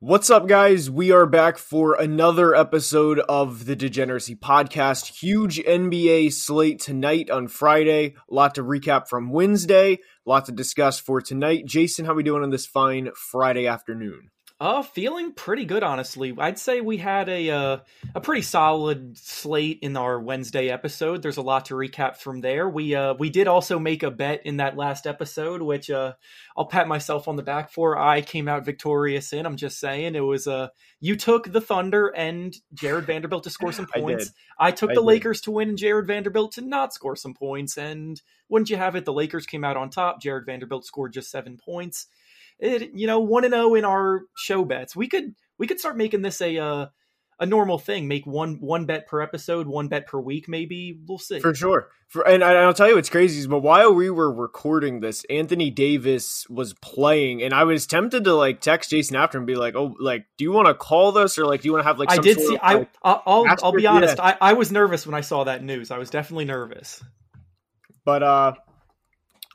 What's up, guys? We are back for another episode of the Degeneracy Podcast. Huge NBA slate tonight on Friday. A lot to recap from Wednesday. A lot to discuss for tonight. Jason, how we doing on this fine Friday afternoon? Uh, feeling pretty good, honestly. I'd say we had a uh, a pretty solid slate in our Wednesday episode. There's a lot to recap from there. We uh we did also make a bet in that last episode, which uh I'll pat myself on the back for. I came out victorious in. I'm just saying it was uh you took the Thunder and Jarred Vanderbilt to score some points. I, I took I the did. Lakers to win and Jarred Vanderbilt to not score some points. And wouldn't you have it, the Lakers came out on top. Jarred Vanderbilt scored just seven points it, you know, one and zero oh in our show bets. We could we could start making this a uh, a normal thing. Make one one bet per episode, one bet per week. Maybe we'll see for sure. For, and I'll tell you what's crazy is, but while we were recording this, Anthony Davis was playing, and I was tempted to like text Jason after and be like, "Oh, like, do you want to call this or like, do you want to have like?" I did see. Of, I like, I'll I'll be honest. Yeah. I I was nervous when I saw that news. I was definitely nervous. But uh,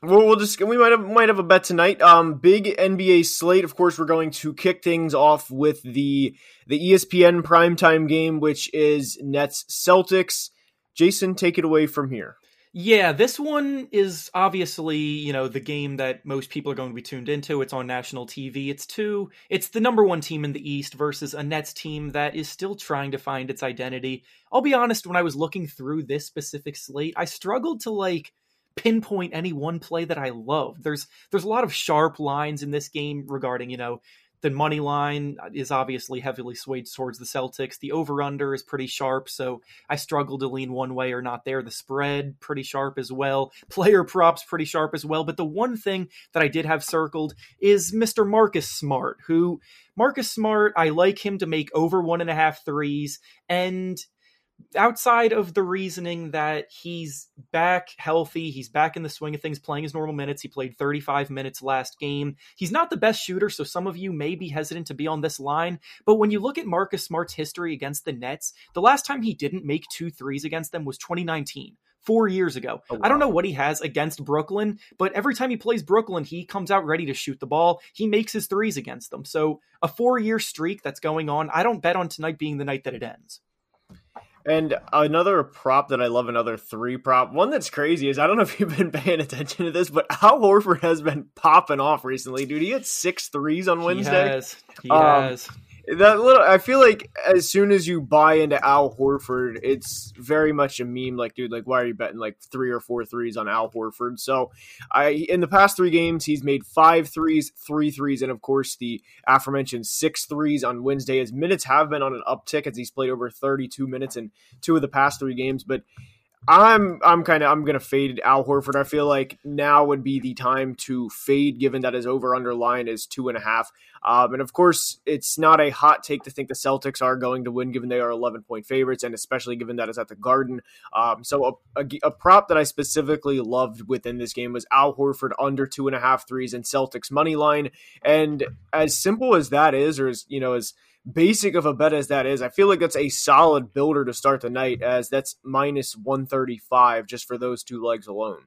well, we'll just we might have might have a bet tonight. Um, big NBA slate. Of course, we're going to kick things off with the the ESPN primetime game, which is Nets Celtics. Jason, take it away from here. Yeah, this one is obviously, you know, the game that most people are going to be tuned into. It's on national TV. It's two, it's the number one team in the East versus a Nets team that is still trying to find its identity. I'll be honest, when I was looking through this specific slate, I struggled to like pinpoint any one play that I love. There's there's a lot of sharp lines in this game regarding, you know, the money line is obviously heavily swayed towards the Celtics. The over under is pretty sharp, so I struggle to lean one way or not there. The spread pretty sharp as well. Player props pretty sharp as well. But the one thing that I did have circled is Mr. Marcus Smart, who Marcus Smart, I like him to make over one and a half threes, and outside of the reasoning that he's back healthy, he's back in the swing of things, playing his normal minutes. He played 35 minutes last game. He's not the best shooter, so some of you may be hesitant to be on this line. But when you look at Marcus Smart's history against the Nets, the last time he didn't make two threes against them was 2019 four years ago. Oh, wow. I don't know what he has against Brooklyn, but every time he plays Brooklyn, he comes out ready to shoot the ball. He makes his threes against them. So a four year streak that's going on. I don't bet on tonight being the night that it ends. And another prop that I love, another three prop. One that's crazy is I don't know if you've been paying attention to this, but Al Horford has been popping off recently. Dude, he had six threes on Wednesday. He has. He um, has that little i feel like as soon as you buy into al horford it's very much a meme like dude like why are you betting like three or four threes on al horford? So i in the past three games he's made five threes three threes and of course the aforementioned six threes on wednesday. His minutes have been on an uptick as he's played over 32 minutes in two of the past three games but I'm I'm kind of I'm gonna fade Al Horford. I feel like now would be the time to fade, given that his over under line is two and a half. Um, and of course, it's not a hot take to think the Celtics are going to win, given they are 11 point favorites, and especially given that it's at the Garden. Um, so a, a, a, prop that I specifically loved within this game was Al Horford under two and a half threes and Celtics money line. And as simple as that is, or as you know, as basic of a bet as that is, I feel like that's a solid builder to start the night, as that's minus 135 just for those two legs alone.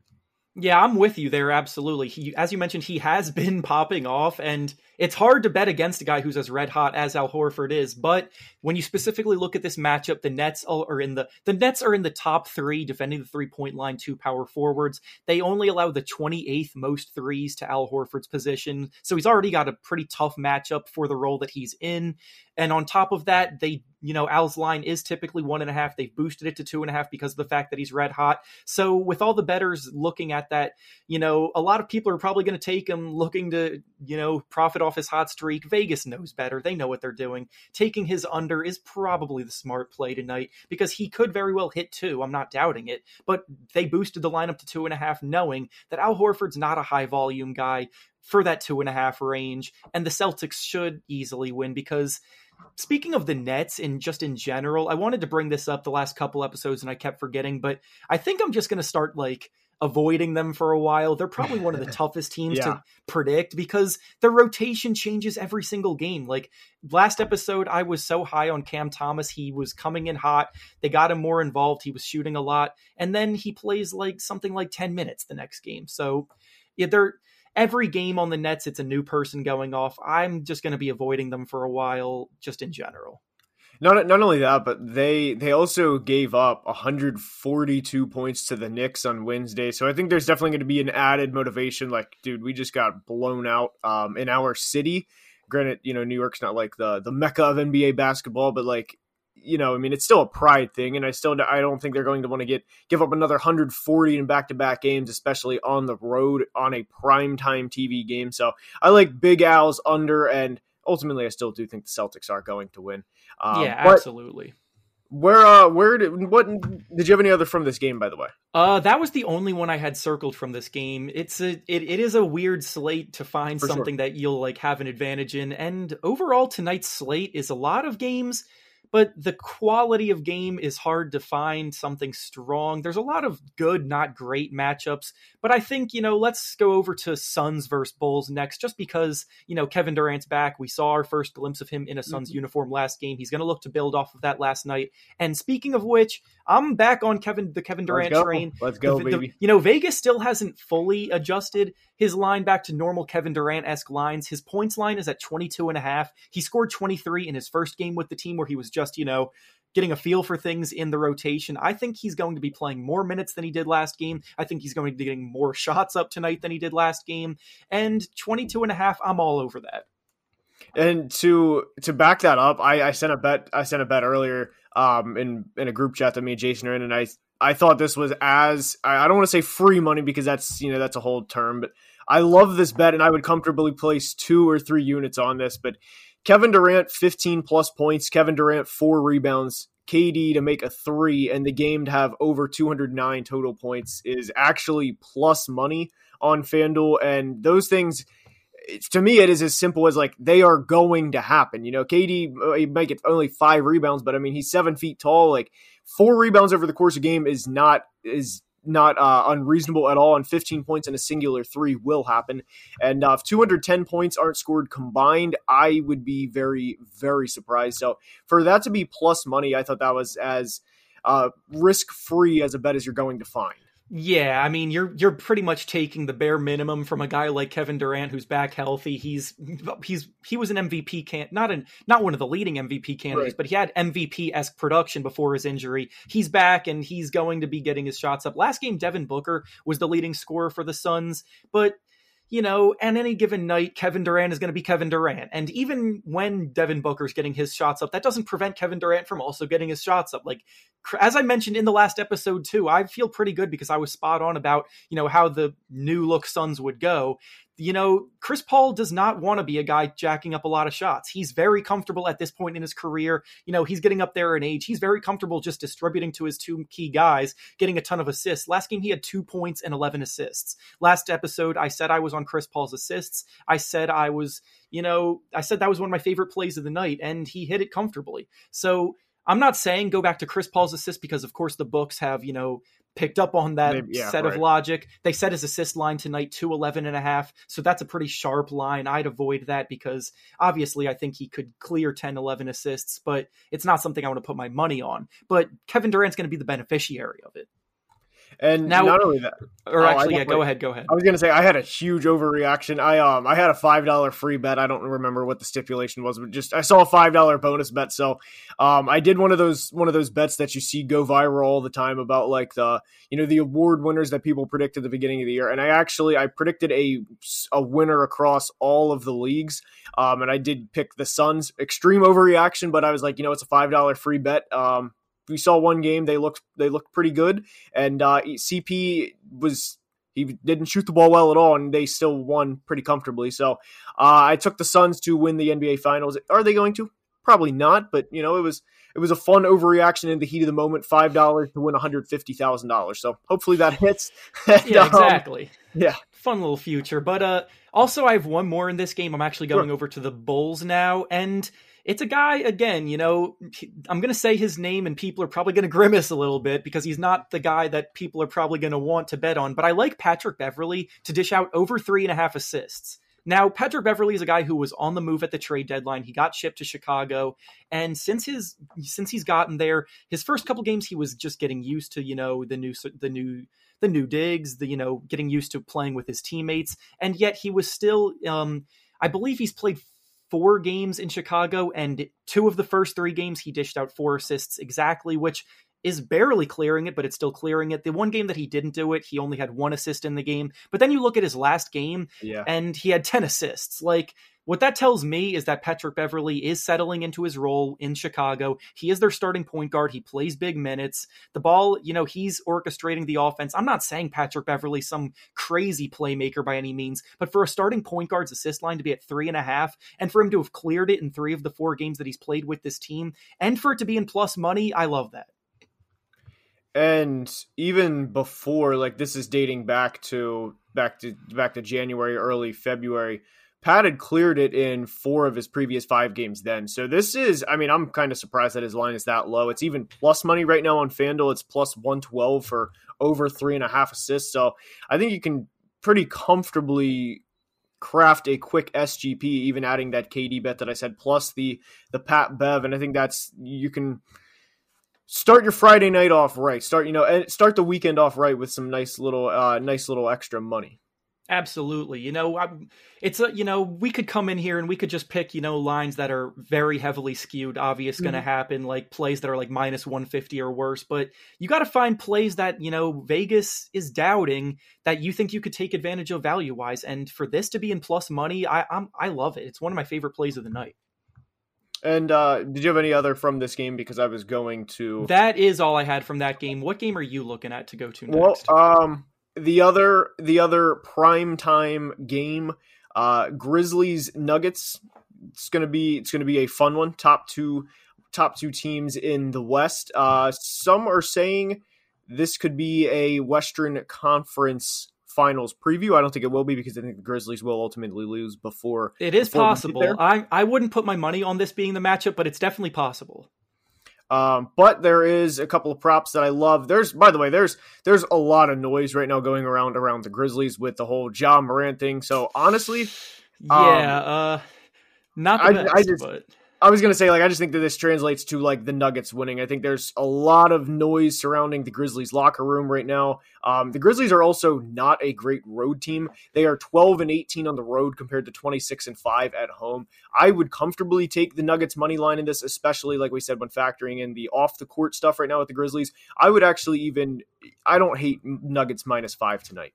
Yeah, I'm with you there. Absolutely. He, as you mentioned, he has been popping off, and it's hard to bet against a guy who's as red hot as Al Horford is. But when you specifically look at this matchup, the Nets are in the the Nets are in the top three defending the three point line, two power forwards. They only allow the 28th most threes to Al Horford's position, so he's already got a pretty tough matchup for the role that he's in. And on top of that, they you know, Al's line is typically one and a half. They've boosted it to two and a half because of the fact that he's red hot. So with all the betters looking at that, you know, a lot of people are probably going to take him looking to, you know, profit off his hot streak. Vegas knows better. They know what they're doing. Taking his under is probably the smart play tonight because he could very well hit two. I'm not doubting it. But they boosted the lineup to two and a half, knowing that Al Horford's not a high volume guy for that two and a half range. And the Celtics should easily win because Speaking of the Nets and just in general, I wanted to bring this up the last couple episodes and I kept forgetting, but I think I'm just going to start like avoiding them for a while. They're probably one of the toughest teams yeah. to predict because their rotation changes every single game. Like last episode, I was so high on Cam Thomas. He was coming in hot. They got him more involved. He was shooting a lot. And then he plays like something like 10 minutes the next game. So yeah, they're every game on the Nets, it's a new person going off. I'm just going to be avoiding them for a while, just in general. Not not only that, but they they also gave up 142 points to the Knicks on Wednesday. So I think there's definitely going to be an added motivation. Like, dude, we just got blown out um, in our city. Granted, you know New York's not like the the mecca of NBA basketball, but like you know, I mean, it's still a pride thing, and I still I don't think they're going to want to get give up another 140 in back to back games, especially on the road on a prime time TV game. So I like Big Al's under, and ultimately, I still do think the Celtics are going to win. Um, yeah, absolutely. Where uh where did what did you have any other from this game by the way? Uh that was the only one I had circled from this game. It's a it, it is a weird slate to find For something sure. that you'll like have an advantage in and overall tonight's slate is a lot of games but the quality of game is hard to find something strong. There's a lot of good, not great matchups, but I think, you know, let's go over to Suns versus Bulls next, just because, you know, Kevin Durant's back. We saw our first glimpse of him in a Suns mm-hmm. uniform last game. He's going to look to build off of that last night. And speaking of which, I'm back on Kevin, the Kevin Durant Let's train. Let's go, the, baby. The, you know, Vegas still hasn't fully adjusted his line back to normal Kevin Durant esque lines. His points line is at 22 and a half. He scored 23 in his first game with the team where he was just, you know, getting a feel for things in the rotation. I think he's going to be playing more minutes than he did last game. I think he's going to be getting more shots up tonight than he did last game. And 22 and a half, I'm all over that. And to to back that up, I, I sent a bet. I sent a bet earlier um, in in a group chat that me and Jason are in, and I I thought this was as I don't want to say free money because that's you know that's a whole term, but I love this bet and I would comfortably place two or three units on this. But Kevin Durant, 15 plus points. Kevin Durant, four rebounds. KD to make a three and the game to have over 209 total points is actually plus money on FanDuel. And those things, to me, it is as simple as like they are going to happen. You know, KD uh, might get only five rebounds, but I mean, he's seven feet tall. Like four rebounds over the course of game is not is not uh, unreasonable at all. And 15 points in a singular three will happen. And uh, if 210 points aren't scored combined, I would be very, very surprised. So for that to be plus money, I thought that was as uh, risk free as a bet as you're going to find. Yeah, I mean you're you're pretty much taking the bare minimum from a guy like Kevin Durant who's back healthy. He's he's he was an MVP can not an not one of the leading MVP candidates, right. but he had MVP esque production before his injury. He's back and he's going to be getting his shots up. Last game, Devin Booker was the leading scorer for the Suns, but you know, and any given night, Kevin Durant is going to be Kevin Durant. And even when Devin Booker's getting his shots up, that doesn't prevent Kevin Durant from also getting his shots up. Like, as I mentioned in the last episode too, I feel pretty good because I was spot on about, you know, how the new look Suns would go you know, Chris Paul does not want to be a guy jacking up a lot of shots. He's very comfortable at this point in his career. You know, he's getting up there in age. He's very comfortable just distributing to his two key guys, getting a ton of assists. Last game, he had two points and 11 assists. Last episode, I said I was on Chris Paul's assists. I said I was, you know, I said that was one of my favorite plays of the night, and he hit it comfortably. So, I'm not saying go back to Chris Paul's assist because, of course, the books have, you know, picked up on that Maybe, yeah, set right. of logic. They set his assist line tonight to 11 and a half. So that's a pretty sharp line. I'd avoid that because obviously I think he could clear 10, 11 assists, but it's not something I want to put my money on. But Kevin Durant's going to be the beneficiary of it. And now, not only that, or oh, actually, yeah, go ahead, go ahead. I was gonna say I had a huge overreaction. I um I had a five dollar free bet. I don't remember what the stipulation was, but just I saw a five dollar bonus bet. So um I did one of those one of those bets that you see go viral all the time about like the you know the award winners that people predict at the beginning of the year. And I actually I predicted a a winner across all of the leagues. Um and I did pick the Suns. Extreme overreaction, but I was like, you know, it's a five dollar free bet. Um we saw one game they looked they looked pretty good, and uh, CP was he didn't shoot the ball well at all, and they still won pretty comfortably. So uh, I took the Suns to win the NBA Finals. Are they going to? Probably not, but you know it was it was a fun overreaction in the heat of the moment. Five dollars to win one hundred fifty thousand dollars. So hopefully that hits. and, yeah, um, exactly. Um, yeah, fun little future. But uh, also I have one more in this game. I'm actually going sure. over to the Bulls now, and it's a guy again you know i'm going to say his name and people are probably going to grimace a little bit because he's not the guy that people are probably going to want to bet on but i like patrick Beverley to dish out over three and a half assists Now, Patrick Beverley is a guy who was on the move at the trade deadline. He got shipped to Chicago, and since his since he's gotten there, his first couple games he was just getting used to, you know, the new the new the new digs, the you know, getting used to playing with his teammates, and yet he was still um I believe he's played four games in Chicago, and two of the first three games he dished out four assists exactly, which is barely clearing it, but it's still clearing it. The one game that he didn't do it, he only had one assist in the game. But then you look at his last game, yeah. and he had 10 assists. Like, what that tells me is that Patrick Beverley is settling into his role in Chicago. He is their starting point guard. He plays big minutes. The ball, you know, he's orchestrating the offense. I'm not saying Patrick Beverley some crazy playmaker by any means, but for a starting point guard's assist line to be at three and a half, and for him to have cleared it in three of the four games that he's played with this team, and for it to be in plus money, I love that. And even before, like this is dating back to back to back to January, early February Pat had cleared it in four of his previous five games then. So this is, I mean, I'm kind of surprised that his line is that low. It's even plus money right now on FanDuel. It's plus 112 for over three and a half assists. So I think you can pretty comfortably craft a quick SGP, even adding that KD bet that I said, plus the the Pat Bev. And I think that's you can start your Friday night off right. Start, you know, start the weekend off right with some nice little uh nice little extra money. Absolutely. You know, I, it's a, you know, we could come in here and we could just pick, you know, lines that are very heavily skewed, obvious mm-hmm. going to happen, like plays that are like minus 150 or worse. But you got to find plays that, you know, Vegas is doubting that you think you could take advantage of value wise. And for this to be in plus money, I, I'm, I love it. It's one of my favorite plays of the night. And uh, did you have any other from this game? Because I was going to. That is all I had from that game. What game are you looking at to go to next? Well, um, the other the other prime time game, uh, Grizzlies Nuggets. It's gonna be it's gonna be a fun one. Top two top two teams in the West. Uh, some are saying this could be a Western Conference Finals preview. I don't think it will be because I think the Grizzlies will ultimately lose before. It is before possible. I I wouldn't put my money on this being the matchup, but it's definitely possible. Um, but there is a couple of props that I love. There's, by the way, there's there's a lot of noise right now going around around the Grizzlies with the whole Ja Morant thing. So honestly, yeah, um, uh, not the I, best, I just, but I was gonna say, like, I just think that this translates to like the Nuggets winning. I think there's a lot of noise surrounding the Grizzlies locker room right now. Um, the Grizzlies are also not a great road team. They are 12 and 18 on the road compared to 26 and five at home. I would comfortably take the Nuggets money line in this, especially like we said when factoring in the off the court stuff right now with the Grizzlies. I would actually even, I don't hate Nuggets minus five tonight.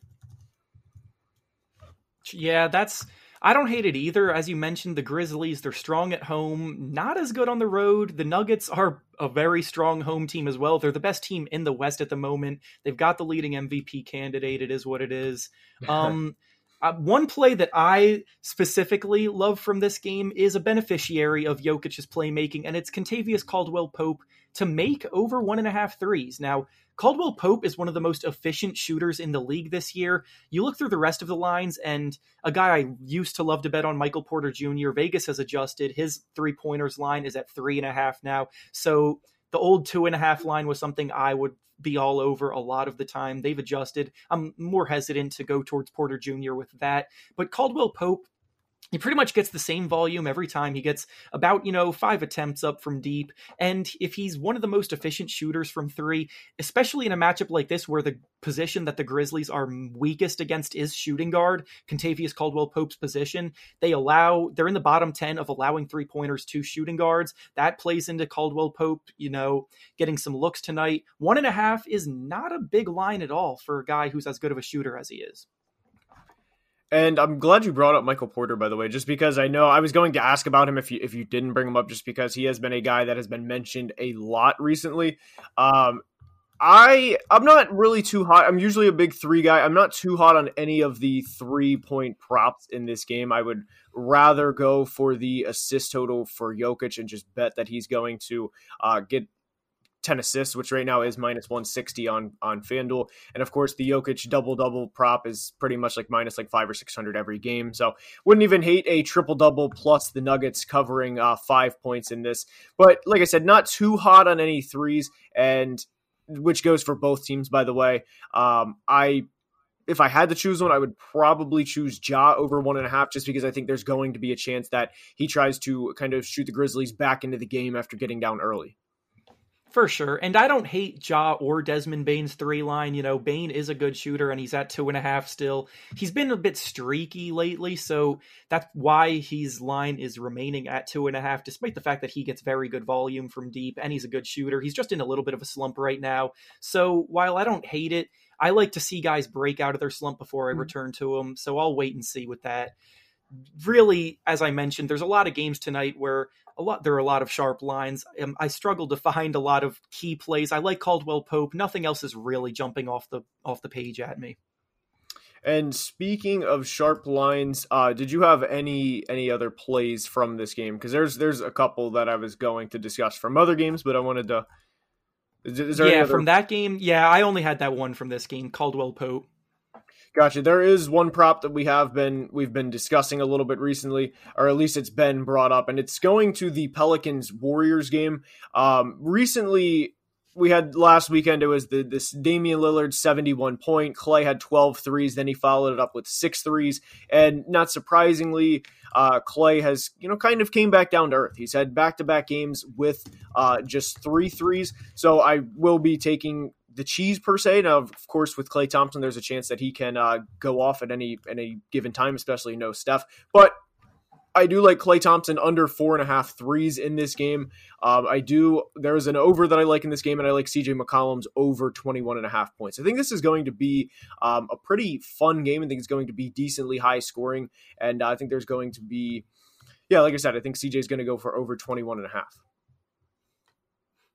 Yeah, that's I don't hate it either. As you mentioned, the Grizzlies, they're strong at home, not as good on the road. The Nuggets are a very strong home team as well. They're the best team in the West at the moment. They've got the leading MVP candidate. It is what it is. Um, uh, one play that I specifically love from this game is a beneficiary of Jokic's playmaking, and it's Kentavious Caldwell Pope to make over one and a half threes. Now, Caldwell Pope is one of the most efficient shooters in the league this year. You look through the rest of the lines, and a guy I used to love to bet on, Michael Porter Jr., Vegas has adjusted. His three pointers line is at three and a half now. So the old two and a half line was something I would be all over a lot of the time. They've adjusted. I'm more hesitant to go towards Porter Jr. with that. But Caldwell Pope he pretty much gets the same volume every time. He gets about, you know, five attempts up from deep. And if he's one of the most efficient shooters from three, especially in a matchup like this where the position that the Grizzlies are weakest against is shooting guard, Kentavious Caldwell Pope's position, they allow, they're in the bottom 10 of allowing three pointers to shooting guards. That plays into Caldwell Pope, you know, getting some looks tonight. One and a half is not a big line at all for a guy who's as good of a shooter as he is. And I'm glad you brought up Michael Porter, by the way, just because I know I was going to ask about him if you if you didn't bring him up, just because he has been a guy that has been mentioned a lot recently. Um, I I'm not really too hot. I'm usually a big three guy. I'm not too hot on any of the three point props in this game. I would rather go for the assist total for Jokic and just bet that he's going to uh, get 10 assists, which right now is minus 160 on on FanDuel. And of course, the Jokic double double prop is pretty much like minus like five or 600 every game. So wouldn't even hate a triple double plus the Nuggets covering uh, five points in this. But like I said, not too hot on any threes, and which goes for both teams, by the way. Um, I if I had to choose one, I would probably choose Ja over one and a half, just because I think there's going to be a chance that he tries to kind of shoot the Grizzlies back into the game after getting down early. For sure. And I don't hate Ja or Desmond Bane's three line. You know, Bane is a good shooter and he's at two and a half still. He's been a bit streaky lately, so that's why his line is remaining at two and a half, despite the fact that he gets very good volume from deep and he's a good shooter. He's just in a little bit of a slump right now. So while I don't hate it, I like to see guys break out of their slump before I mm-hmm. return to them. So I'll wait and see with that. Really, as I mentioned, there's a lot of games tonight where a lot there are a lot of sharp lines. Um, I struggle to find a lot of key plays. I like Caldwell Pope. Nothing else is really jumping off the off the page at me. And speaking of sharp lines, uh, did you have any any other plays from this game? Because there's there's a couple that I was going to discuss from other games, but I wanted to. Is, is yeah, other... from that game, yeah, I only had that one from this game, Caldwell Pope. Gotcha. There is one prop that we have been we've been discussing a little bit recently, or at least it's been brought up, and it's going to the Pelicans Warriors game. Um, recently, we had last weekend it was the this Damian Lillard 71 point. Klay had 12 threes, then he followed it up with six threes, and not surprisingly, uh, Klay has you know kind of came back down to earth. He's had back to back games with uh, just three threes, so I will be taking the cheese per se. Now, of course, with Klay Thompson, there's a chance that he can uh, go off at any any given time, especially no Steph. But I do like Klay Thompson under four and a half threes in this game. Um, I do. There's an over that I like in this game, and I like CJ McCollum's over 21 and a half points. I think this is going to be um, a pretty fun game. I think it's going to be decently high scoring, and I think there's going to be, yeah, like I said, I think CJ is going to go for over 21 and a half.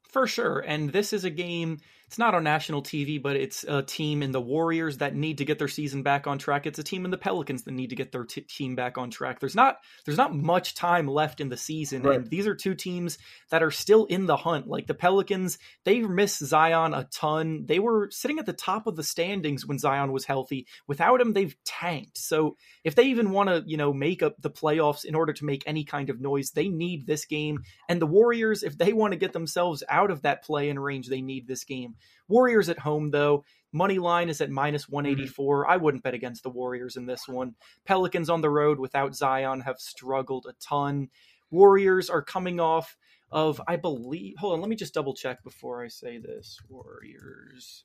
For sure. And this is a game, it's not on national TV, but it's a team in the Warriors that need to get their season back on track. It's a team in the Pelicans that need to get their t- team back on track. There's not there's not much time left in the season right. and these are two teams that are still in the hunt. Like the Pelicans, they miss Zion a ton. They were sitting at the top of the standings when Zion was healthy. Without him, they've tanked. So if they even want to, you know, make up the playoffs in order to make any kind of noise, they need this game. And the Warriors, if they want to get themselves out out of that play in range, they need this game. Warriors at home, though, money line is at minus 184. Mm-hmm. I wouldn't bet against the Warriors in this one. Pelicans on the road without Zion have struggled a ton. Warriors are coming off of, I believe, hold on, let me just double check before I say this. Warriors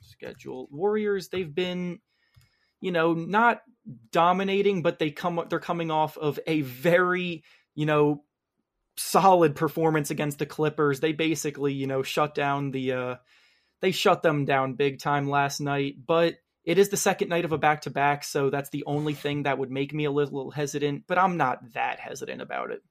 schedule. Warriors, they've been you know not dominating but they come they're coming off of a very you know solid performance against the Clippers. They basically, you know, shut down the uh they shut them down big time last night, but it is the second night of a back to back, so that's the only thing that would make me a little hesitant, but I'm not that hesitant about it.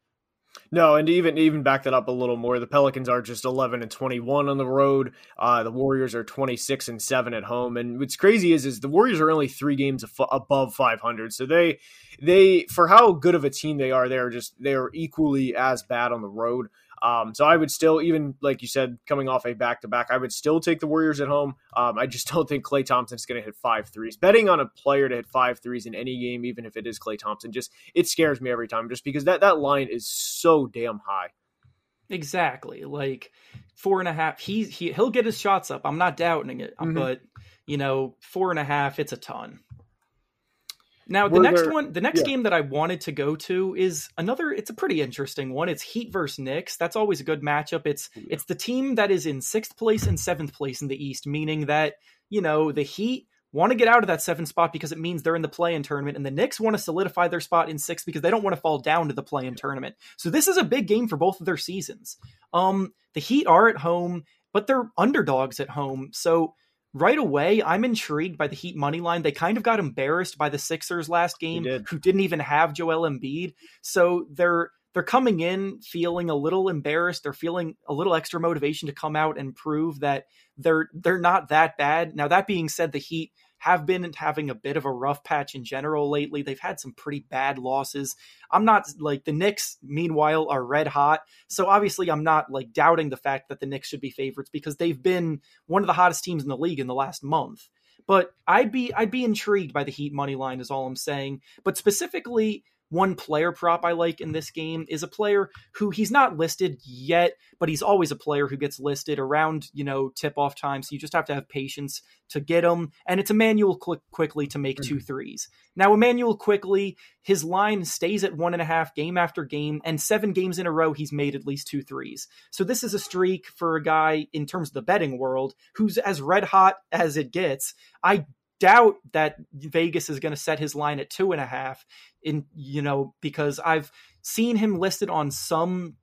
No, and even even back that up a little more, the Pelicans are just eleven and twenty one on the road. Uh, the Warriors are twenty six and seven at home. And what's crazy is is the Warriors are only three games above five hundred. So they they for how good of a team they are, they are just they are equally as bad on the road. Um, so I would still, even like you said, coming off a back to back, I would still take the Warriors at home. Um, I just don't think Klay Thompson is going to hit five threes. Betting on a player to hit five threes in any game, even if it is Klay Thompson, just it scares me every time, just because that that line is so damn high. Exactly, like four and a half. He he he'll get his shots up. I'm not doubting it, mm-hmm. but you know, four and a half, it's a ton. Now the Were next there, one, the next yeah. game that I wanted to go to is another. It's a pretty interesting one. It's Heat versus Knicks. That's always a good matchup. It's yeah. it's the team that is in sixth place and seventh place in the East, meaning that you know the Heat want to get out of that seventh spot because it means they're in the play-in tournament, and the Knicks want to solidify their spot in sixth because they don't want to fall down to the play-in tournament. So this is a big game for both of their seasons. Um, the Heat are at home, but they're underdogs at home, so right away, I'm intrigued by the Heat money line. They kind of got embarrassed by the Sixers last game, did. who didn't even have Joel Embiid. So they're they're coming in feeling a little embarrassed. They're feeling a little extra motivation to come out and prove that they're they're not that bad. Now that being said, the Heat have been having a bit of a rough patch in general lately. They've had some pretty bad losses. I'm not like the Knicks, meanwhile, are red hot. So obviously, I'm not like doubting the fact that the Knicks should be favorites because they've been one of the hottest teams in the league in the last month. But I'd be I'd be intrigued by the Heat money line is all I'm saying. But specifically one player prop I like in this game is a player who he's not listed yet, but he's always a player who gets listed around, you know, tip off time. So you just have to have patience to get him. And it's Immanuel Quick- Quickley to make two mm-hmm. threes. Now, Immanuel Quickley, his line stays at one and a half game after game, and seven games in a row, he's made at least two threes. So this is a streak for a guy in terms of the betting world who's as red hot as it gets. I doubt that Vegas is going to set his line at two and a half in, you know, because I've seen him listed on some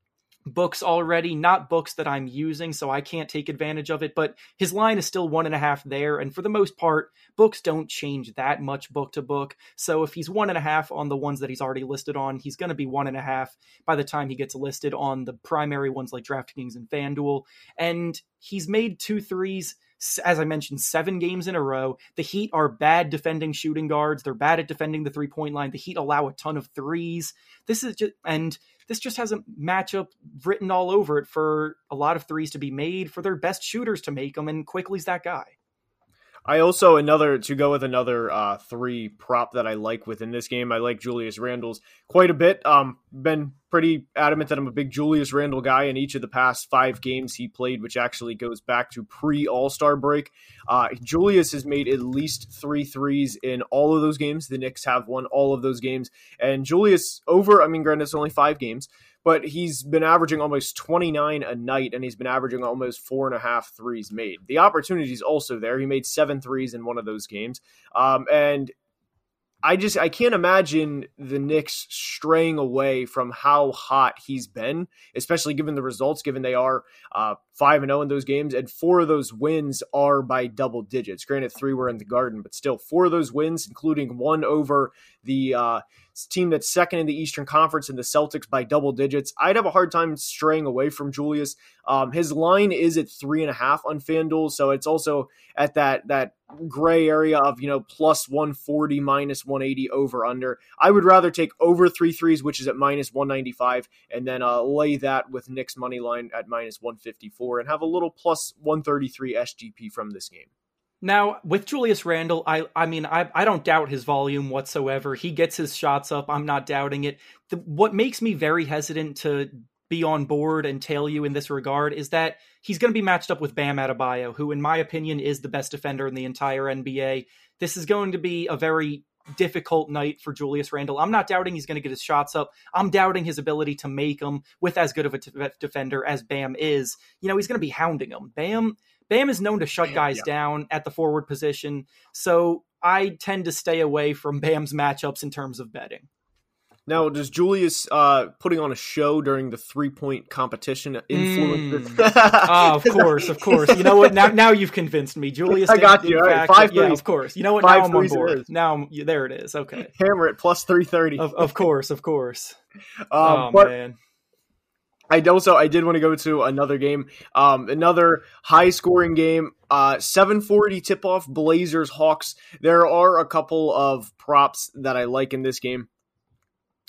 books already, not books that I'm using, so I can't take advantage of it. But his line is still one and a half there. And for the most part, books don't change that much book to book. So if he's one and a half on the ones that he's already listed on, he's going to be one and a half by the time he gets listed on the primary ones like DraftKings and FanDuel. And he's made two threes as I mentioned, seven games in a row. The Heat are bad defending shooting guards. They're bad at defending the three point line. The Heat allow a ton of threes. This is just, and this just has a matchup written all over it for a lot of threes to be made, for their best shooters to make them, and Quickley's that guy. I also another to go with another uh, three prop that I like within this game. I like Julius Randle's quite a bit. Um, been pretty adamant that I'm a big Julius Randle guy in each of the past five games he played, which actually goes back to pre All Star break. Uh, Julius has made at least three threes in all of those games. The Knicks have won all of those games, and Julius over. I mean, granted, it's only five games but he's been averaging almost 29 a night and he's been averaging almost four and a half threes made. The opportunity is also there. He made seven threes in one of those games. Um, and I just I can't imagine the Knicks straying away from how hot he's been, especially given the results. Given they are uh, five and zero oh in those games, and four of those wins are by double digits. Granted, three were in the Garden, but still four of those wins, including one over the uh, team that's second in the Eastern Conference and the Celtics by double digits. I'd have a hard time straying away from Julius. Um, his line is at three and a half on FanDuel, so it's also at that that gray area of you know plus 140 minus 180 over under i would rather take over three threes which is at minus 195 and then uh, lay that with Knicks money line at minus 154 and have a little plus 133 sgp from this game now with Julius Randle, I I mean I I don't doubt his volume whatsoever. He gets his shots up. I'm not doubting it. The, what makes me very hesitant to be on board and tell you in this regard is that he's going to be matched up with Bam Adebayo, who in my opinion is the best defender in the entire NBA. This is going to be a very difficult night for Julius Randle. I'm not doubting he's going to get his shots up. I'm doubting his ability to make them with as good of a t- defender as Bam is. You know, he's going to be hounding him. Bam Bam is known to shut Bam, guys yeah. down at the forward position. So I tend to stay away from Bam's matchups in terms of betting. Now, does Julius uh, putting on a show during the three point competition influence mm. this? oh, of course, of course. You know what? Now, now you've convinced me, Julius. I got you. Fact, Five yeah, of course. You know what? Five now I'm on board. Now, I'm, there it is. Okay, hammer it plus three thirty. Of, of course, of course. Um, oh man. I also I did want to go to another game, um, another high scoring game. Uh, 740 tip off Blazers Hawks. There are a couple of props that I like in this game.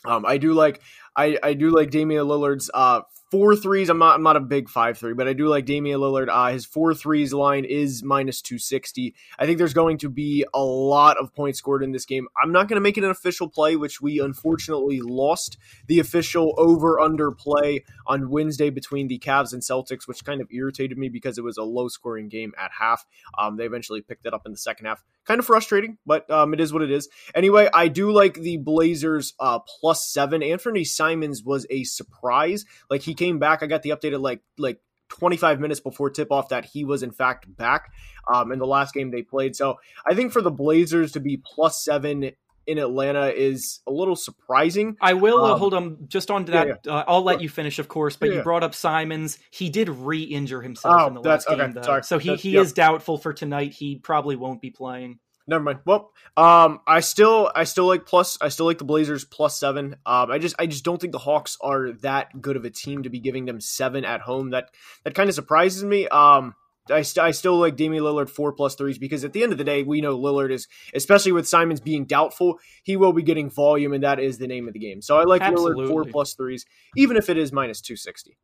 Um, I do like I, I do like Damian Lillard's uh, four threes. I'm not I'm not a big five three, but I do like Damian Lillard. Uh, his four threes line is minus two sixty. I think there's going to be a lot of points scored in this game. I'm not going to make it an official play, which we unfortunately lost the official over under play on Wednesday between the Cavs and Celtics, which kind of irritated me because it was a low scoring game at half. Um, they eventually picked it up in the second half. Kind of frustrating, but um, it is what it is. Anyway, I do like the Blazers uh, plus seven. Anthony Simons was a surprise. Like he came back. I got the update at like like 25 minutes before tip off that he was in fact back um, in the last game they played. So I think for the Blazers to be plus seven in Atlanta is a little surprising. I will uh, um, uh, hold on just on to that. Yeah, yeah. Uh, I'll let you finish, of course. But yeah, you brought up Simons. He did re-injure himself oh, in the last game, though. Sorry. So he, he is doubtful for tonight. He probably won't be playing never mind. Well, um, I still I still like plus I still like the Blazers plus seven. Um, I just I just don't think the Hawks are that good of a team to be giving them seven at home. That that kind of surprises me. Um, I, st- I still like Damian Lillard four plus threes because at the end of the day, we know Lillard is, especially with Simons being doubtful, he will be getting volume, and that is the name of the game. So I like Absolutely. Lillard four plus threes, even if it is minus two sixty.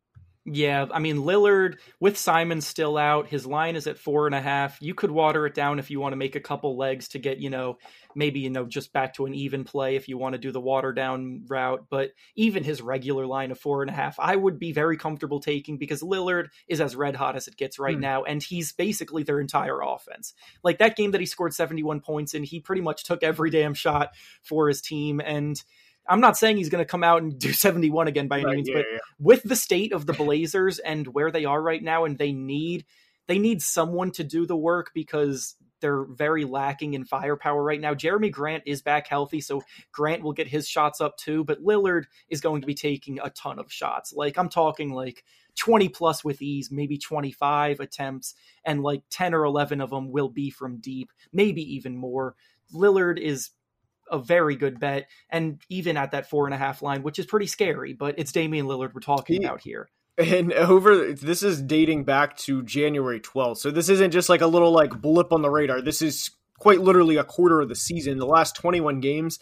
Yeah, I mean Lillard with Simon still out, his line is at four and a half. You could water it down if you want to make a couple legs to get, you know, maybe you know just back to an even play if you want to do the water down route. But even his regular line of four and a half, I would be very comfortable taking because Lillard is as red hot as it gets right hmm. now, and he's basically their entire offense. Like that game that he scored seventy one points in, he pretty much took every damn shot for his team and I'm not saying he's going to come out and do 71 again by any right, means, yeah, but yeah. with the state of the Blazers and where they are right now, and they need they need someone to do the work because they're very lacking in firepower right now. Jerami Grant is back healthy, so Grant will get his shots up too, but Lillard is going to be taking a ton of shots. Like I'm talking like 20 plus with ease, maybe 25 attempts, and like 10 or 11 of them will be from deep, maybe even more. Lillard is a very good bet, and even at that four and a half line, which is pretty scary. But it's Damian Lillard we're talking he, about here. And over this is dating back to January 12th, so this isn't just like a little like blip on the radar. This is quite literally a quarter of the season. The last 21 games,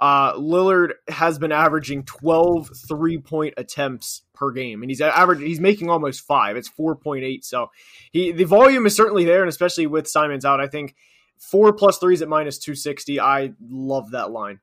uh, Lillard has been averaging 12 three point attempts per game, and he's average. He's making almost five. It's 4.8. So he the volume is certainly there, and especially with Simons out, I think Four plus threes at minus 260. I love that line.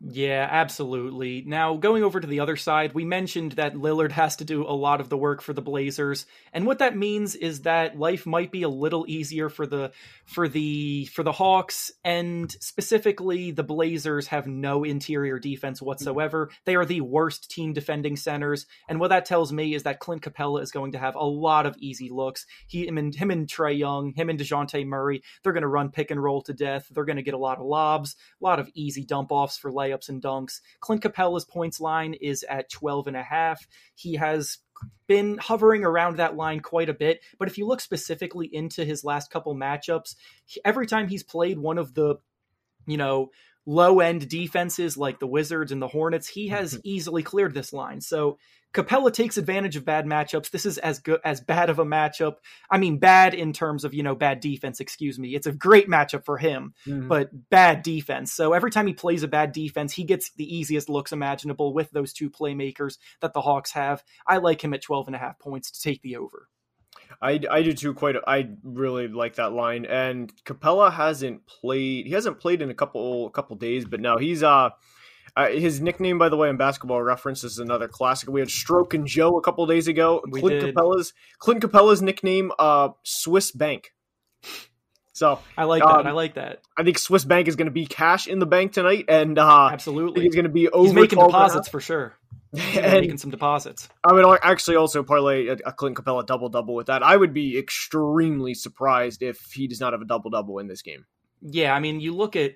Yeah, absolutely. Now, going over to the other side, we mentioned that Lillard has to do a lot of the work for the Blazers, and what that means is that life might be a little easier for the for the for the Hawks and specifically the Blazers have no interior defense hmm. whatsoever. They are the worst team defending centers, and what that tells me is that Clint Capela is going to have a lot of easy looks. He him and him and Trae Young, him and Dejounte Murray, they're going to run pick and roll to death. They're going to get a lot of lobs, a lot of easy dump offs for life layups and dunks. Clint Capela's points line is at 12 and a half. He has been hovering around that line quite a bit, but if you look specifically into his last couple matchups, every time he's played one of the you know, low end defenses like the Wizards and the Hornets, he has mm-hmm. easily cleared this line. So Capela takes advantage of bad matchups. This is as good as bad of a matchup. I mean, bad in terms of you know bad defense. Excuse me. It's a great matchup for him, mm-hmm. but bad defense. So every time he plays a bad defense, he gets the easiest looks imaginable with those two playmakers that the Hawks have. I like him at 12 and a half points to take the over. I, I do too. Quite, I really like that line. And Capela hasn't played. He hasn't played in a couple a couple days, but now he's uh, uh, his nickname, by the way, in Basketball Reference is another classic. We had Stroke and Joe a couple days ago. We Clint did. Capela's Clint Capela's nickname, uh, Swiss Bank. So I like um, that. I like that. I think Swiss Bank is going to be cash in the bank tonight, and uh, absolutely, he's going to be over. He's making deposits for sure and making some deposits. I would actually also parlay a, a Clint Capela double double with that. I would be extremely surprised if he does not have a double double in this game. Yeah, I mean, you look at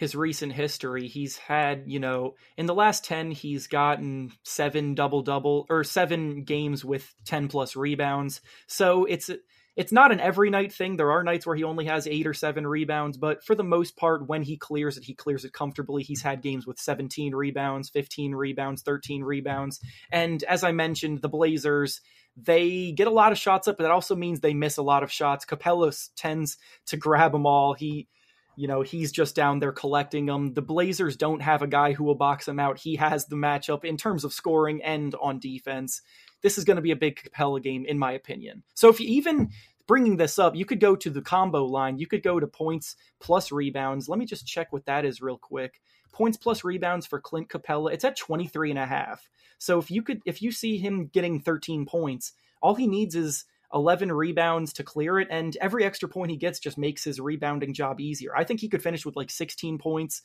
his recent history. He's had, you know, in the last 10, he's gotten seven double double or seven games with 10 plus rebounds. So it's it's not an every night thing. There are nights where he only has eight or seven rebounds, but for the most part, when he clears it, he clears it comfortably. He's had games with 17 rebounds, 15 rebounds, 13 rebounds. And as I mentioned, the Blazers, they get a lot of shots up, but that also means they miss a lot of shots. Capela tends to grab them all. He you know he's just down there collecting them the blazers don't have a guy who will box him out he has the matchup in terms of scoring and on defense this is going to be a big Capela game, in my opinion. So if you even bringing this up, you could go to the combo line. You could go to points plus rebounds. Let me just check what that is real quick. Points plus rebounds for Clint Capela, it's at 23 and a half. So if you could if you see him getting 13 points, all he needs is 11 rebounds to clear it and every extra point he gets just makes his rebounding job easier. I think he could finish with like 16 points,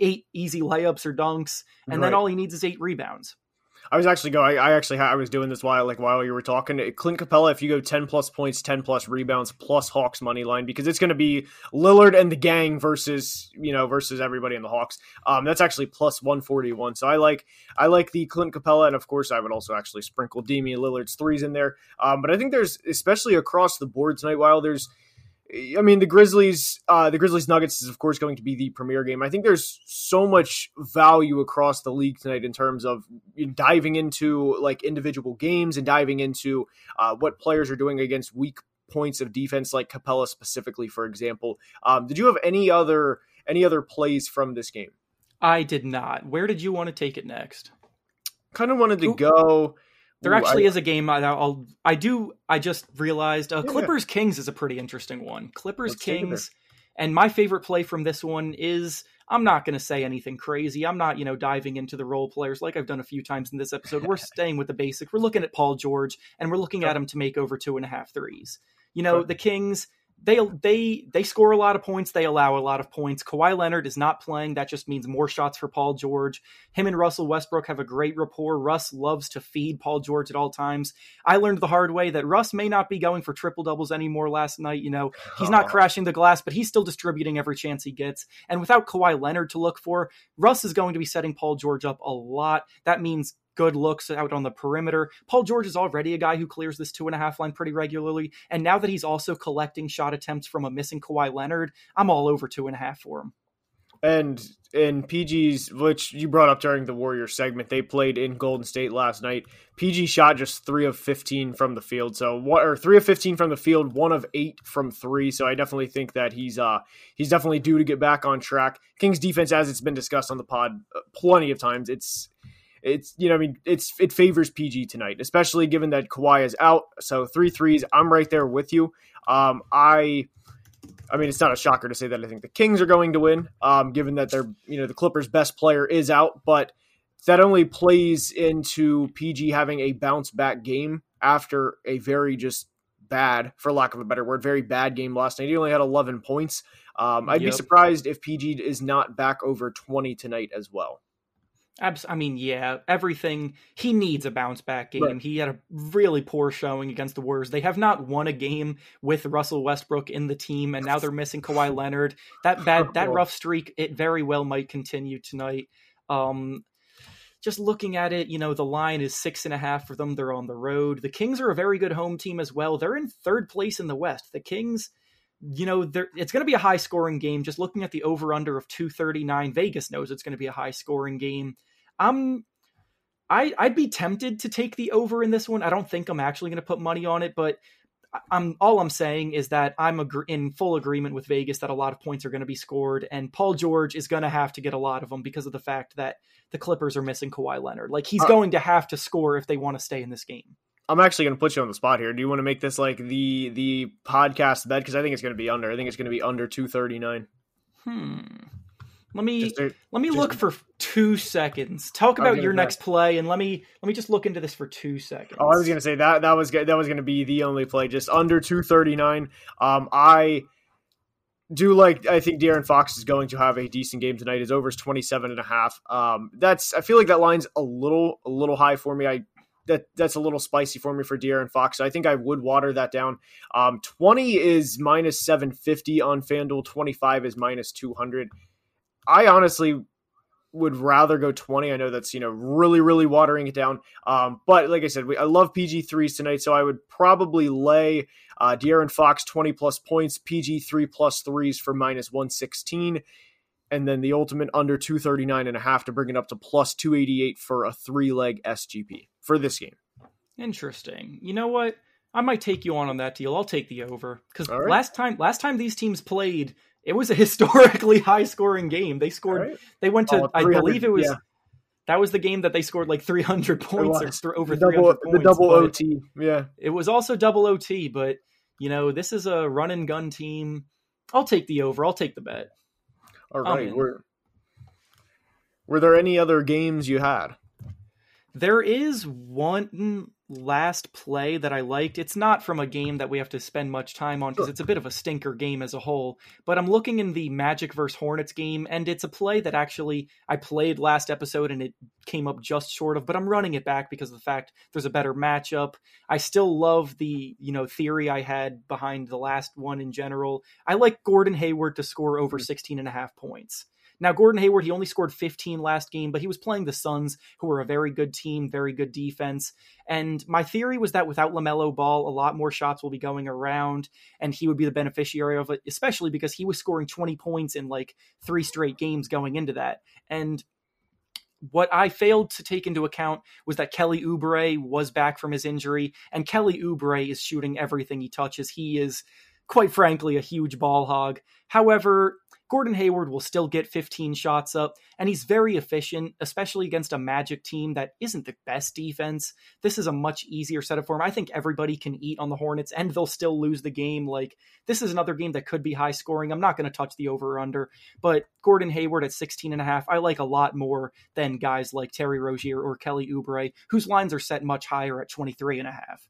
8 easy layups or dunks, and right. then all he needs is 8 rebounds. I was actually going. I actually I was doing this while like while you were talking. Clint Capela, if you go ten plus points, ten plus rebounds, plus Hawks money line, because it's going to be Lillard and the gang versus you know versus everybody in the Hawks. Um, that's actually plus one forty one. So I like I like the Clint Capela, and of course I would also actually sprinkle Damian Lillard's threes in there. Um, but I think there's especially across the board tonight. While there's I mean, the Grizzlies, uh, the Grizzlies Nuggets is of course going to be the premier game. I think there's so much value across the league tonight in terms of diving into like individual games and diving into uh, what players are doing against weak points of defense, like Capella specifically, for example. Um, did you have any other any other plays from this game? I did not. Where did you want to take it next? Kind of wanted to Ooh. go There Ooh, actually I, is a game I, will I do. I just realized uh, yeah, Clippers yeah. Kings is a pretty interesting one. Clippers Let's Kings, and my favorite play from this one is I'm not going to say anything crazy. I'm not, you know, diving into the role players like I've done a few times in this episode. We're staying with the basics. We're looking at Paul George, and we're looking at him to make over two and a half threes. You know, the Kings they they they score a lot of points. They allow a lot of points. Kawhi Leonard is not playing. That just means more shots for Paul George. Him and Russell Westbrook have a great rapport. Russ loves to feed Paul George at all times. I learned the hard way that Russ may not be going for triple doubles anymore last night. You know, he's not crashing the glass, but he's still distributing every chance he gets. And without Kawhi Leonard to look for, Russ is going to be setting Paul George up a lot. That means good looks out on the perimeter. Paul George is already a guy who clears this two and a half line pretty regularly. And now that he's also collecting shot attempts from a missing Kawhi Leonard, I'm all over two and a half for him. And in PG's, which you brought up during the Warrior segment, they played in Golden State last night. PG shot just three of fifteen from the field, so or three of fifteen from the field, one of eight from three. So I definitely think that he's uh he's definitely due to get back on track. Kings defense, as it's been discussed on the pod uh, plenty of times, it's it's you know I mean it's it favors PG tonight, especially given that Kawhi is out. So three threes, I'm right there with you. Um, I. I mean, it's not a shocker to say that I think the Kings are going to win, um, given that they're, you know, the Clippers' best player is out, but that only plays into PG having a bounce back game after a very just bad, for lack of a better word, very bad game last night. He only had 11 points. Um, I'd yep. be surprised if PG is not back over 20 tonight as well. Abs- I mean, yeah, everything. He needs a bounce back game. Right. He had a really poor showing against the Warriors. They have not won a game with Russell Westbrook in the team, and now they're missing Kawhi Leonard. That bad, that rough streak, it very well might continue tonight. Um, just looking at it, you know, the line is six and a half for them. They're on the road. The Kings are a very good home team as well. They're in third place in the West. The Kings you know, it's going to be a high scoring game. Just looking at the over under of 239, Vegas knows it's going to be a high scoring game. I'm I I'd be tempted to take the over in this one. I don't think I'm actually going to put money on it, but I'm all I'm saying is that I'm agree- in full agreement with Vegas that a lot of points are going to be scored, and Paul George is going to have to get a lot of them because of the fact that the Clippers are missing Kawhi Leonard. Like he's uh, going to have to score if they want to stay in this game. I'm actually going to put you on the spot here. Do you want to make this like the the podcast bet? Because I think it's going to be under. I think it's going to be under 239. Hmm. Let me just, let me just, look for two seconds. Talk about your next play, and let me let me just look into this for two seconds. Oh, I was gonna say that that was that was gonna be the only play, just under two thirty nine. Um, I do like I think De'Aaron Fox is going to have a decent game tonight. His over is 27 and a half. Um, that's I feel like that line's a little a little high for me. I that that's a little spicy for me for De'Aaron Fox. So I think I would water that down. Um, 20 is minus 750 on FanDuel. 25 is minus 200. I honestly would rather go 20. I know that's, you know, really, really watering it down. Um, but like I said, we, I love PG threes tonight. So I would probably lay uh, De'Aaron Fox 20 plus points, PG three plus threes for minus 116 and then the ultimate under 239 and a half to bring it up to plus 288 for a three leg SGP for this game. Interesting. You know what? I might take you on on that deal. I'll take the over because right. last time last time these teams played, it was a historically high scoring game. They scored. Right. They went to. Oh, I believe it was. Yeah. That was the game that they scored like 300 points or over double, 300 points. The double OT. Yeah. It was also double OT, but you know this is a run and gun team. I'll take the over. I'll take the bet. All oh, right. Were Were there any other games you had? There is one last play that I liked. It's not from a game that we have to spend much time on because it's a bit of a stinker game as a whole. But I'm looking in the Magic vs Hornets game, and it's a play that actually I played last episode and it came up just short of. But I'm running it back because of the fact there's a better matchup. I still love the you know theory I had behind the last one in general. I like Gordon Hayward to score over mm-hmm. 16 and a half points. Now, Gordon Hayward, he only scored 15 last game, but he was playing the Suns, who were a very good team, very good defense. And my theory was that without LaMelo Ball, a lot more shots will be going around, and he would be the beneficiary of it, especially because he was scoring 20 points in like three straight games going into that. And what I failed to take into account was that Kelly Oubre was back from his injury, and Kelly Oubre is shooting everything he touches. He is, quite frankly, a huge ball hog. However, Gordon Hayward will still get 15 shots up, and he's very efficient, especially against a Magic team that isn't the best defense. This is a much easier setup for him. I think everybody can eat on the Hornets, and they'll still lose the game. Like, this is another game that could be high scoring. I'm not going to touch the over or under, but Gordon Hayward at 16 and a half, I like a lot more than guys like Terry Rozier or Kelly Oubre, whose lines are set much higher at 23 and a half.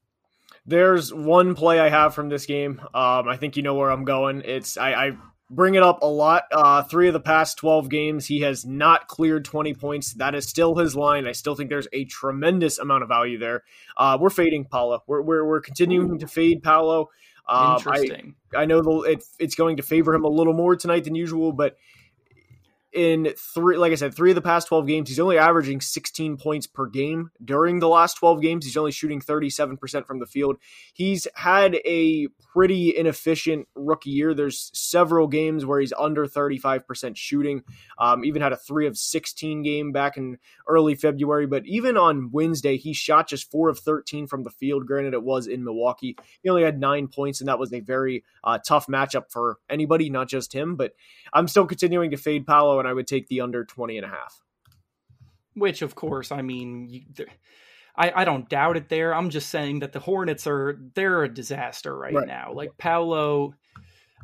There's one play I have from this game. Um, I think you know where I'm going. It's I, I bring it up a lot. Uh, three of the past 12 games, he has not cleared 20 points. That is still his line. I still think there's a tremendous amount of value there. Uh, we're fading Paolo. We're, we're, we're continuing Ooh. to fade Paolo. Um, Interesting. I, I know the, it, it's going to favor him a little more tonight than usual, but in three, like I said, three of the past 12 games, he's only averaging 16 points per game. During the last 12 games, he's only shooting 37% from the field. He's had a pretty inefficient rookie year. There's several games where he's under 35% shooting. Um, even had a three of 16 game back in early February. But even on Wednesday, he shot just four of 13 from the field. Granted, it was in Milwaukee. He only had nine points, and that was a very uh, tough matchup for anybody, not just him. But I'm still continuing to fade Paolo, and I would take the under 20 and a half. Which, of course, I mean, you, I, I don't doubt it there. I'm just saying that the Hornets are they're a disaster right, right. now. Like Paolo,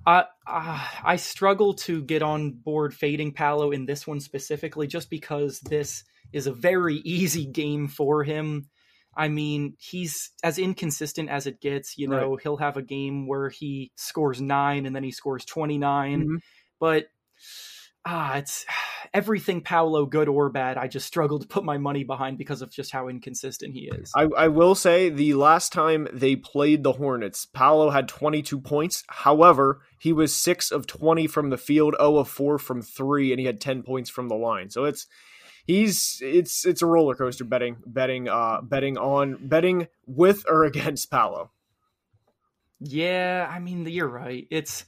I, I struggle to get on board fading Paolo in this one specifically, just because this is a very easy game for him. I mean, he's as inconsistent as it gets. You know, right. he'll have a game where he scores nine and then he scores 29. Mm-hmm. But ah, it's everything Paolo, good or bad. I just struggle to put my money behind because of just how inconsistent he is. I, I will say the last time they played the Hornets, Paolo had 22 points. However, he was six of 20 from the field, 0 of four from three, and he had 10 points from the line. So it's he's it's it's a roller coaster betting betting uh betting on betting with or against Paolo. Yeah, I mean you're right. It's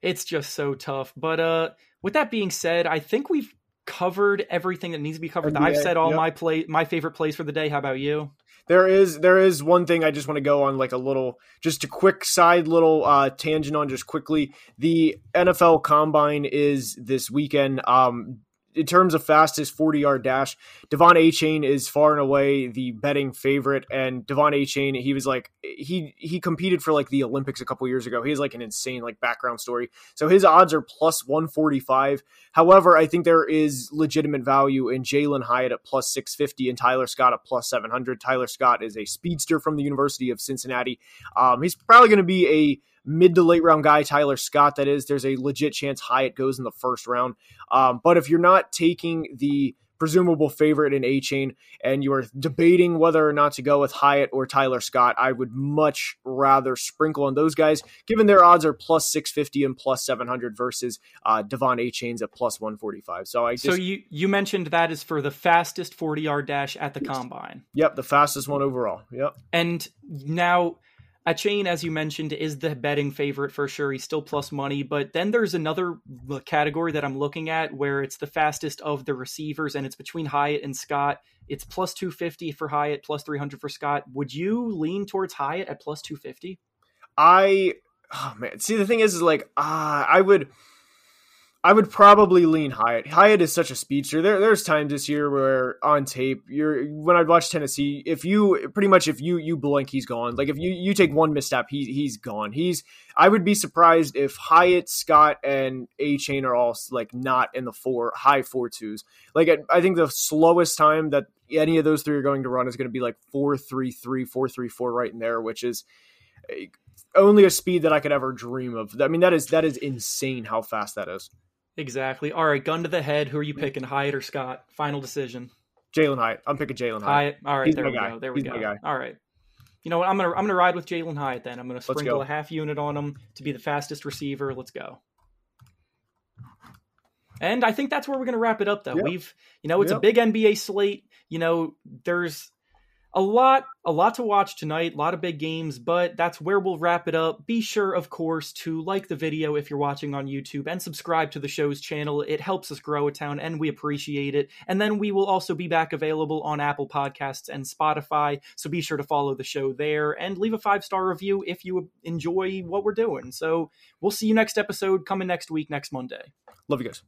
it's just so tough. But uh with that being said, I think we've covered everything that needs to be covered. NBA, I've said all yep. my play my favorite plays for the day. How about you? There is there is one thing I just want to go on like a little just a quick side little uh tangent on just quickly. The NFL combine is this weekend. Um in terms of fastest 40 yard dash, De'Von Achane is far and away the betting favorite. And De'Von Achane, he was like he he competed for like the Olympics a couple years ago. He has like an insane like background story. So his odds are plus 145. However, I think there is legitimate value in Jalin Hyatt at plus 650 and Tyler Scott at plus 700. Tyler Scott is a speedster from the University of Cincinnati. Um, he's probably going to be a mid to late round guy, Tyler Scott, that is, there's a legit chance Hyatt goes in the first round. Um, but if you're not taking the presumable favorite in Achane and you are debating whether or not to go with Hyatt or Tyler Scott, I would much rather sprinkle on those guys, given their odds are plus 650 and plus 700 versus uh, De'Von Achane's at plus 145. So I just, So you, you mentioned that is for the fastest 40 yard dash at the combine. Yep, the fastest one overall. Yep. And now Achane, as you mentioned, is the betting favorite for sure. He's still plus money, but then there's another category that I'm looking at where it's the fastest of the receivers, and it's between Hyatt and Scott. It's plus 250 for Hyatt, plus 300 for Scott. Would you lean towards Hyatt at plus 250? I, oh man, see the thing is, is like, ah, uh, I would. I would probably lean Hyatt. Hyatt is such a speedster. There, there's times this year where on tape, you're when I'd watch Tennessee, if you pretty much if you you blink, he's gone. Like if you you take one misstep, he he's gone. He's. I would be surprised if Hyatt, Scott, and Achane are all like not in the four high four twos. Like I think the slowest time that any of those three are going to run is going to be like four three three four three four right in there, which is eh, only a speed that I could ever dream of. I mean, that is that is insane how fast that is. Exactly. All right, gun to the head. Who are you picking, Hyatt or Scott? Final decision. Jalin Hyatt. I'm picking Jalin Hyatt. Hyatt. All right, He's there we guy. go. There we He's go. All right. You know what? I'm gonna I'm gonna ride with Jalin Hyatt then. I'm gonna sprinkle a half unit on him to be the fastest receiver. Let's go. And I think that's where we're gonna wrap it up though. Yep. We've you know, it's yep. a big NBA slate. You know, there's a lot a lot to watch tonight a lot of big games but that's where we'll wrap it up. Be sure of course to like the video if you're watching on youtube and subscribe to the show's channel. It helps us grow a town and we appreciate it. And then we will also be back available on apple podcasts and spotify so be sure to follow the show there and leave a five star review if you enjoy what we're doing. So we'll see you next episode coming next week next monday. Love you guys